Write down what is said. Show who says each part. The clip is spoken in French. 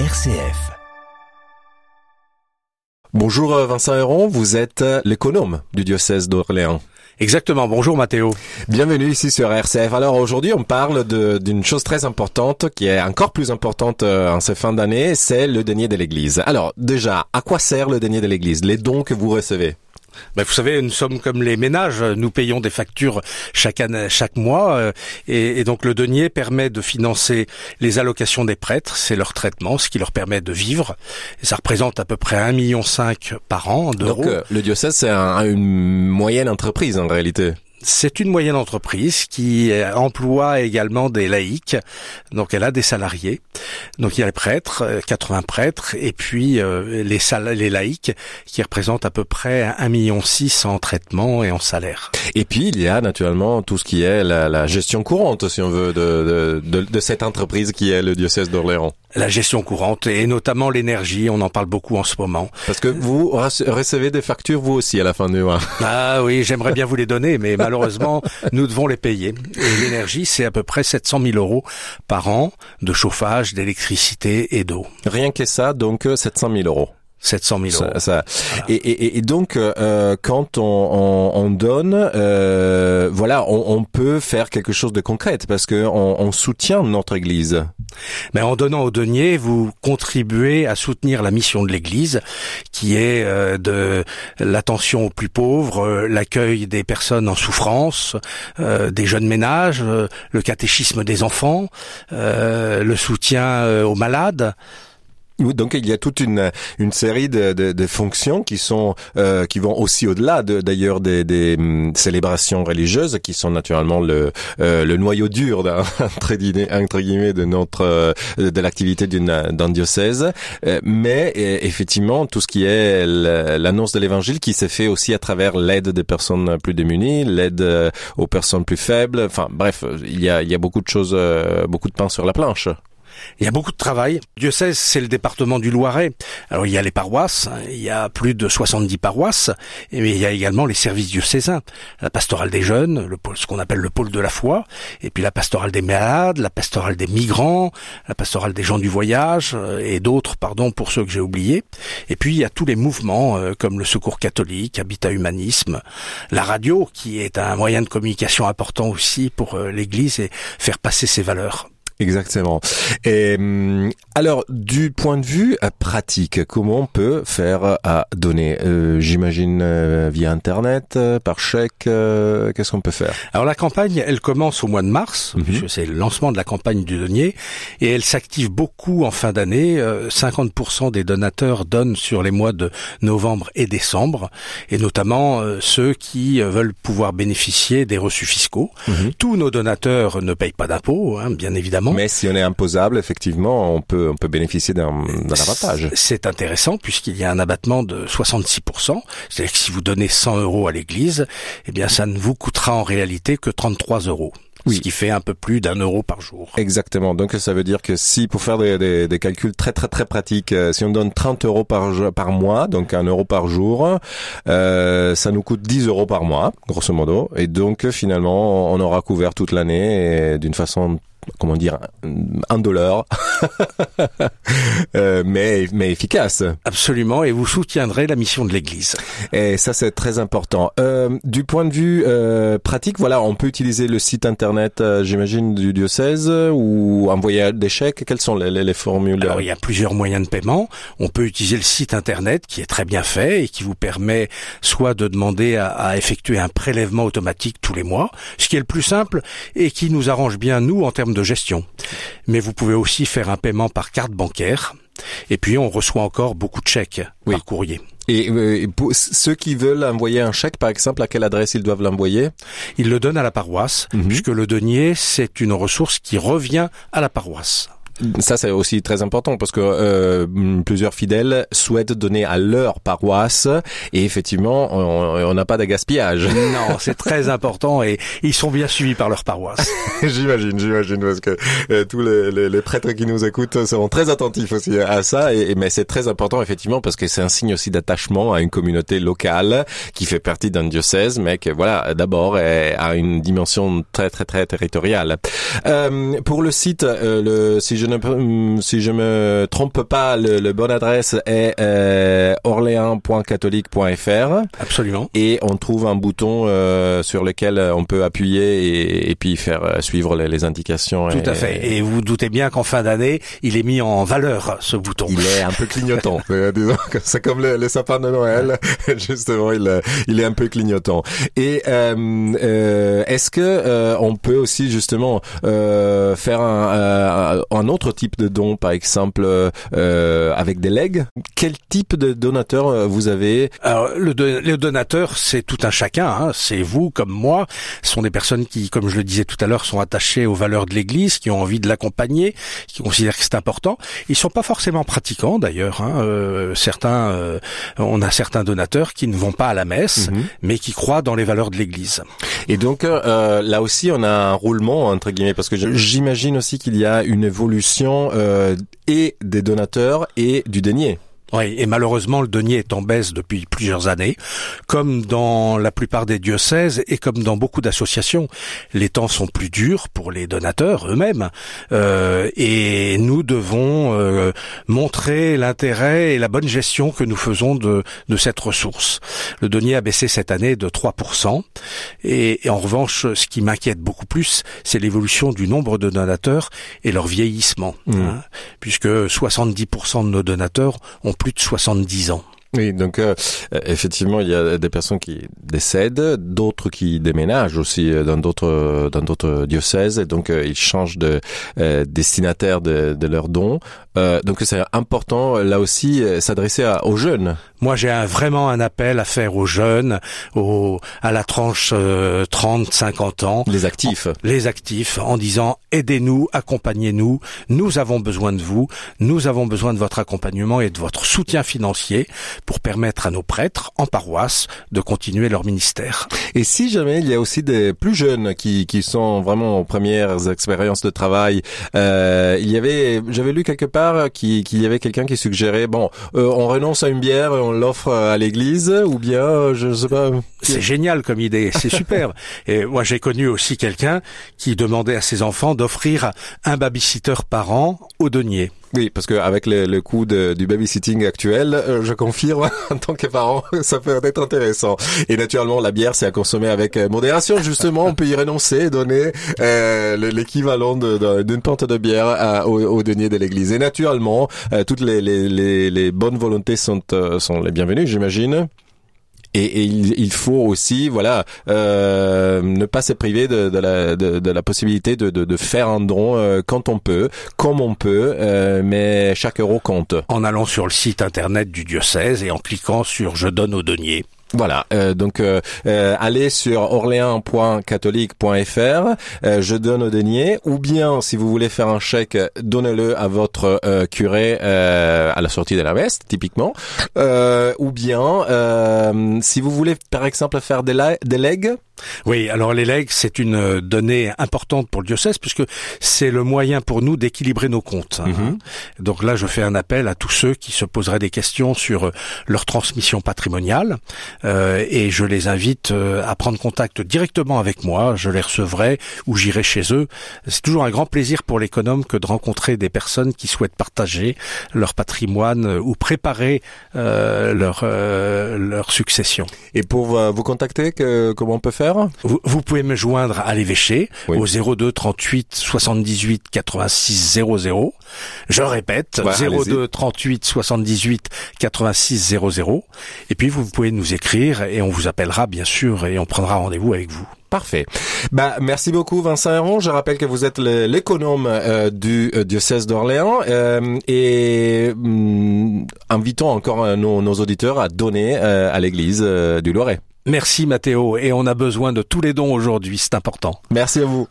Speaker 1: RCF.
Speaker 2: Bonjour euh, Vincent Héron, vous êtes euh, l'économe du diocèse d'Orléans.
Speaker 3: Exactement. Bonjour Mathéo.
Speaker 2: Bienvenue ici sur RCF. Alors aujourd'hui, on parle d'une chose très importante qui est encore plus importante euh, en ces fins d'année, c'est le denier de l'Église. Alors déjà, à quoi sert le denier de l'Église? Les dons que vous recevez?
Speaker 3: Ben, vous savez, nous sommes comme les ménages. Nous payons des factures chaque année, chaque mois, euh, et, et donc le denier permet de financer les allocations des prêtres, c'est leur traitement, ce qui leur permet de vivre. Et ça représente à peu près 1,5 million par an d'euros.
Speaker 2: Donc euh, le diocèse, c'est un- une moyenne entreprise en réalité.
Speaker 3: C'est une moyenne entreprise qui euh, emploie également des laïcs, donc elle a des salariés. Donc il y a les prêtres, euh, 80 prêtres, et puis euh, les, les laïcs qui représentent à peu près 1,6 million en traitement et en salaire.
Speaker 2: Et puis il y a naturellement tout ce qui est la, la gestion courante, si on veut, de, de- de cette entreprise qui est le diocèse d'Orléans.
Speaker 3: La gestion courante et notamment l'énergie, on en parle beaucoup en ce moment.
Speaker 2: Parce que vous rece- recevez des factures vous aussi à la fin du mois.
Speaker 3: Ah oui, j'aimerais bien vous les donner, mais malheureusement, nous devons les payer. Et l'énergie, c'est à peu près 700 000 euros par an de chauffage, d'électricité et d'eau.
Speaker 2: Rien que ça, donc euh, 700 000 euros.
Speaker 3: 700 000 euros.
Speaker 2: Ça, ça- Et, et- et donc, euh, quand on, on- on donne, euh, voilà, on, on peut faire quelque chose de concret parce que on, on soutient notre Église.
Speaker 3: Mais en donnant au denier, vous contribuez à soutenir la mission de l'Église, qui est euh, de l'attention aux plus pauvres, euh, l'accueil des personnes en souffrance, euh, des jeunes ménages, euh, le catéchisme des enfants, euh, le soutien euh, aux malades.
Speaker 2: Donc il y a toute une une série de, de, de fonctions qui sont euh, qui vont aussi au-delà de- d'ailleurs des, des hum, célébrations religieuses qui sont naturellement le euh, le noyau dur entre guillemets de notre euh, de l'activité d'un diocèse. Euh, mais euh, effectivement tout ce qui est l'annonce de l'évangile qui s'est fait aussi à travers l'aide des personnes plus démunies l'aide aux personnes plus faibles. Enfin bref il y a il y a beaucoup de choses beaucoup de pain sur la planche
Speaker 3: Il y a beaucoup de travail. Diocèse, c'est le département du Loiret. Alors il y a les paroisses, hein, il y a plus de 70 paroisses, mais il y a également les services diocésains, la pastorale des jeunes, ce qu'on appelle le pôle de la foi, et puis la pastorale des malades, la pastorale des migrants, la pastorale des gens du voyage, euh, et d'autres, pardon, pour ceux que j'ai oubliés. Et puis il y a tous les mouvements euh, comme le Secours catholique, Habitat Humanisme, la radio, qui est un moyen de communication important aussi pour euh, l'Église et faire passer ses valeurs.
Speaker 2: Exactement. Et hum, alors, du point de vue euh, pratique, comment on peut faire euh, à donner Euh, J'imagine euh, via Internet, par chèque. euh, Qu'est-ce qu'on peut faire?
Speaker 3: Alors la campagne, elle commence au mois de mars,
Speaker 2: Mhm.
Speaker 3: c'est le lancement de la campagne du denier, et elle s'active beaucoup en fin d'année. Euh, 50% des donateurs donnent sur les mois de novembre et décembre, et notamment ceux qui veulent pouvoir bénéficier des reçus fiscaux. Tous nos donateurs ne payent pas d'impôts, hein, bien évidemment.
Speaker 2: Mais si on est imposable, effectivement, on peut on peut bénéficier d'un avantage.
Speaker 3: C'est intéressant puisqu'il y a un abattement de 66%. C'est-à-dire que si vous donnez 100 euros à l'église, eh bien ça ne vous coûtera en réalité que 33 euros.
Speaker 2: Oui.
Speaker 3: Ce qui fait un peu plus d'un euro par jour.
Speaker 2: Exactement. Donc ça veut dire que si pour faire des, des, des calculs très très très pratiques, euh, si on donne 30 euros par par mois, donc un euro par jour, euh, ça nous coûte 10 euros par mois, grosso modo. Et donc finalement, on aura couvert toute l'année d'une façon comment dire un dollar Euh, mais mais efficace
Speaker 3: Absolument, et vous soutiendrez la mission de l'Église.
Speaker 2: et ça c'est très important euh, du point de vue euh, pratique voilà on peut utiliser le site internet euh, j'imagine du diocèse ou envoyer des chèques quelles sont les, les, les formules
Speaker 3: Alors il y a plusieurs moyens de paiement. On peut utiliser le site internet qui est très bien fait et qui vous permet soit de demander à, à effectuer un prélèvement automatique tous les mois, ce qui est le plus simple et qui nous arrange bien nous en termes de gestion. Mais vous pouvez aussi faire un paiement par carte bancaire. Et puis on reçoit encore beaucoup de chèques
Speaker 2: Oui.
Speaker 3: par courrier.
Speaker 2: Et euh, pour ceux qui veulent envoyer un chèque, par exemple, à quelle adresse ils doivent l'envoyer?
Speaker 3: Ils le donnent à la paroisse,
Speaker 2: Mhm.
Speaker 3: puisque le denier, c'est une ressource qui revient à la paroisse.
Speaker 2: Ça, c'est aussi très important parce que euh, plusieurs fidèles souhaitent donner à leur paroisse et effectivement, on n'a pas de gaspillage.
Speaker 3: Non, c'est très important et ils sont bien suivis par leur paroisse.
Speaker 2: j'imagine, j'imagine, parce que euh, tous les, les, les prêtres qui nous écoutent seront très attentifs aussi à ça. Et, et- mais c'est très important effectivement parce que c'est un signe aussi d'attachement à une communauté locale qui fait partie d'un diocèse, mais que voilà, d'abord a une dimension très très très territoriale. Euh, pour le site, euh, le, si je je ne si je me trompe pas, le, le bonne adresse est euh, orléans.catholique.fr.
Speaker 3: Absolument.
Speaker 2: Et on trouve un bouton euh, sur lequel on peut appuyer et, et puis faire euh, suivre les, les indications.
Speaker 3: Tout à fait. Et vous, vous doutez bien qu'en fin d'année, il est mis en valeur ce bouton.
Speaker 2: Il est un peu clignotant. Euh, disons c'est comme le, le, sapin de Noël. Justement, il, il est un peu clignotant. Et euh, est-ce que on peut aussi justement faire un, un, autre type de don, par exemple avec des legs? Quel type de donateur vous avez?
Speaker 3: Alors, le, le donateur, c'est tout un chacun. Hein. C'est vous comme moi. Ce sont des personnes qui, comme je le disais tout à l'heure, sont attachées aux valeurs de l'Église, qui ont envie de l'accompagner, qui considèrent que c'est important. Ils sont pas forcément pratiquants d'ailleurs. Hein. Euh, certains, euh, on a certains donateurs qui ne vont pas à la messe, -hmm. mais qui croient dans les valeurs de l'Église.
Speaker 2: Et donc euh, là aussi, on a un roulement entre guillemets, parce que j'imagine aussi qu'il y a une évolution euh, et des donateurs et du denier.
Speaker 3: Oui, et malheureusement, le denier est en baisse depuis plusieurs années, comme dans la plupart des diocèses et comme dans beaucoup d'associations. Les temps sont plus durs pour les donateurs eux-mêmes, euh, et nous devons euh, montrer l'intérêt et la bonne gestion que nous faisons de, de cette ressource. Le denier a baissé cette année de 3%, et, et en revanche, ce qui m'inquiète beaucoup plus, c'est l'évolution du nombre de donateurs et leur vieillissement, mmh. hein, puisque 70% de nos donateurs ont plus de 70 ans.
Speaker 2: Oui, donc euh, effectivement, il y a des personnes qui décèdent, d'autres qui déménagent aussi dans d'autres dans d'autres diocèses, et donc euh, ils changent de euh, destinataire de, de leurs dons. donc c'est important là aussi s'adresser aux jeunes.
Speaker 3: Moi, j'ai un, vraiment un appel à faire aux jeunes, aux, à la tranche 30-50 ans,
Speaker 2: les actifs,
Speaker 3: en, les actifs, en disant aidez-nous, accompagnez-nous, nous avons besoin de vous, nous avons besoin de votre accompagnement et de votre soutien financier pour permettre à nos prêtres en paroisse de continuer leur ministère.
Speaker 2: Et si jamais il y a aussi des plus jeunes qui, qui sont vraiment en premières expériences de travail, euh, il y avait, j'avais lu quelque part qu'il qu y avait quelqu'un qui suggérait, bon, euh, on renonce à une bière, on l'offre à l'église, ou bien, je ne sais pas.
Speaker 3: C'est génial comme idée, c'est superbe. Et moi, j'ai connu aussi quelqu'un qui demandait à ses enfants d'offrir un babysitter par an au denier.
Speaker 2: Oui, parce que avec le, le coût de, du babysitting actuel, euh, je confirme en tant que parent, ça peut être intéressant. Et naturellement, la bière, c'est à consommer avec modération. Justement, on peut y renoncer, donner euh, l'équivalent d'une pente de bière à, au, au, denier de l'église. Et naturellement, euh, toutes les, les, les, les, bonnes volontés sont, sont les bienvenues, j'imagine. Et, il, il, faut aussi, voilà, euh, ne pas se priver de, la, de, la possibilité de, de, faire un don euh, quand on peut, comme on peut, euh, mais chaque euro compte.
Speaker 3: En allant sur le site internet du diocèse et en cliquant sur Je donne au denier.
Speaker 2: Voilà, euh, donc euh, euh, allez sur orléans.catholique.fr, euh, je donne au denier, ou bien si vous voulez faire un chèque, donnez-le à votre euh, curé euh, à la sortie de la messe, typiquement, ou bien si vous voulez par exemple faire des, des legs,
Speaker 3: oui, alors les legs, c'est une donnée importante pour le diocèse puisque c'est le moyen pour nous d'équilibrer nos comptes. -hmm. Donc là, je fais un appel à tous ceux qui se poseraient des questions sur leur transmission patrimoniale euh, et je les invite à prendre contact directement avec moi. Je les recevrai ou j'irai chez eux. C'est toujours un grand plaisir pour l'économe que de rencontrer des personnes qui souhaitent partager leur patrimoine ou préparer euh, leur euh, leur succession.
Speaker 2: Et pour vous contacter, que, comment on peut faire?
Speaker 3: Vous, vous, pouvez me joindre à l'évêché oui. au 02 38 78 86 00. Je répète, ouais, 02 38 78 86 00. Et puis vous pouvez nous écrire et on vous appellera bien sûr et on prendra rendez-vous avec vous.
Speaker 2: Parfait. Bah, merci beaucoup Vincent Héron. Je rappelle que vous êtes l'économe euh, du euh, diocèse d'Orléans euh, et hum, invitons encore nos, nos, auditeurs à donner à l'église du Loiret.
Speaker 3: Merci Mathéo et on a besoin de tous les dons aujourd'hui, c'est important.
Speaker 2: Merci à vous.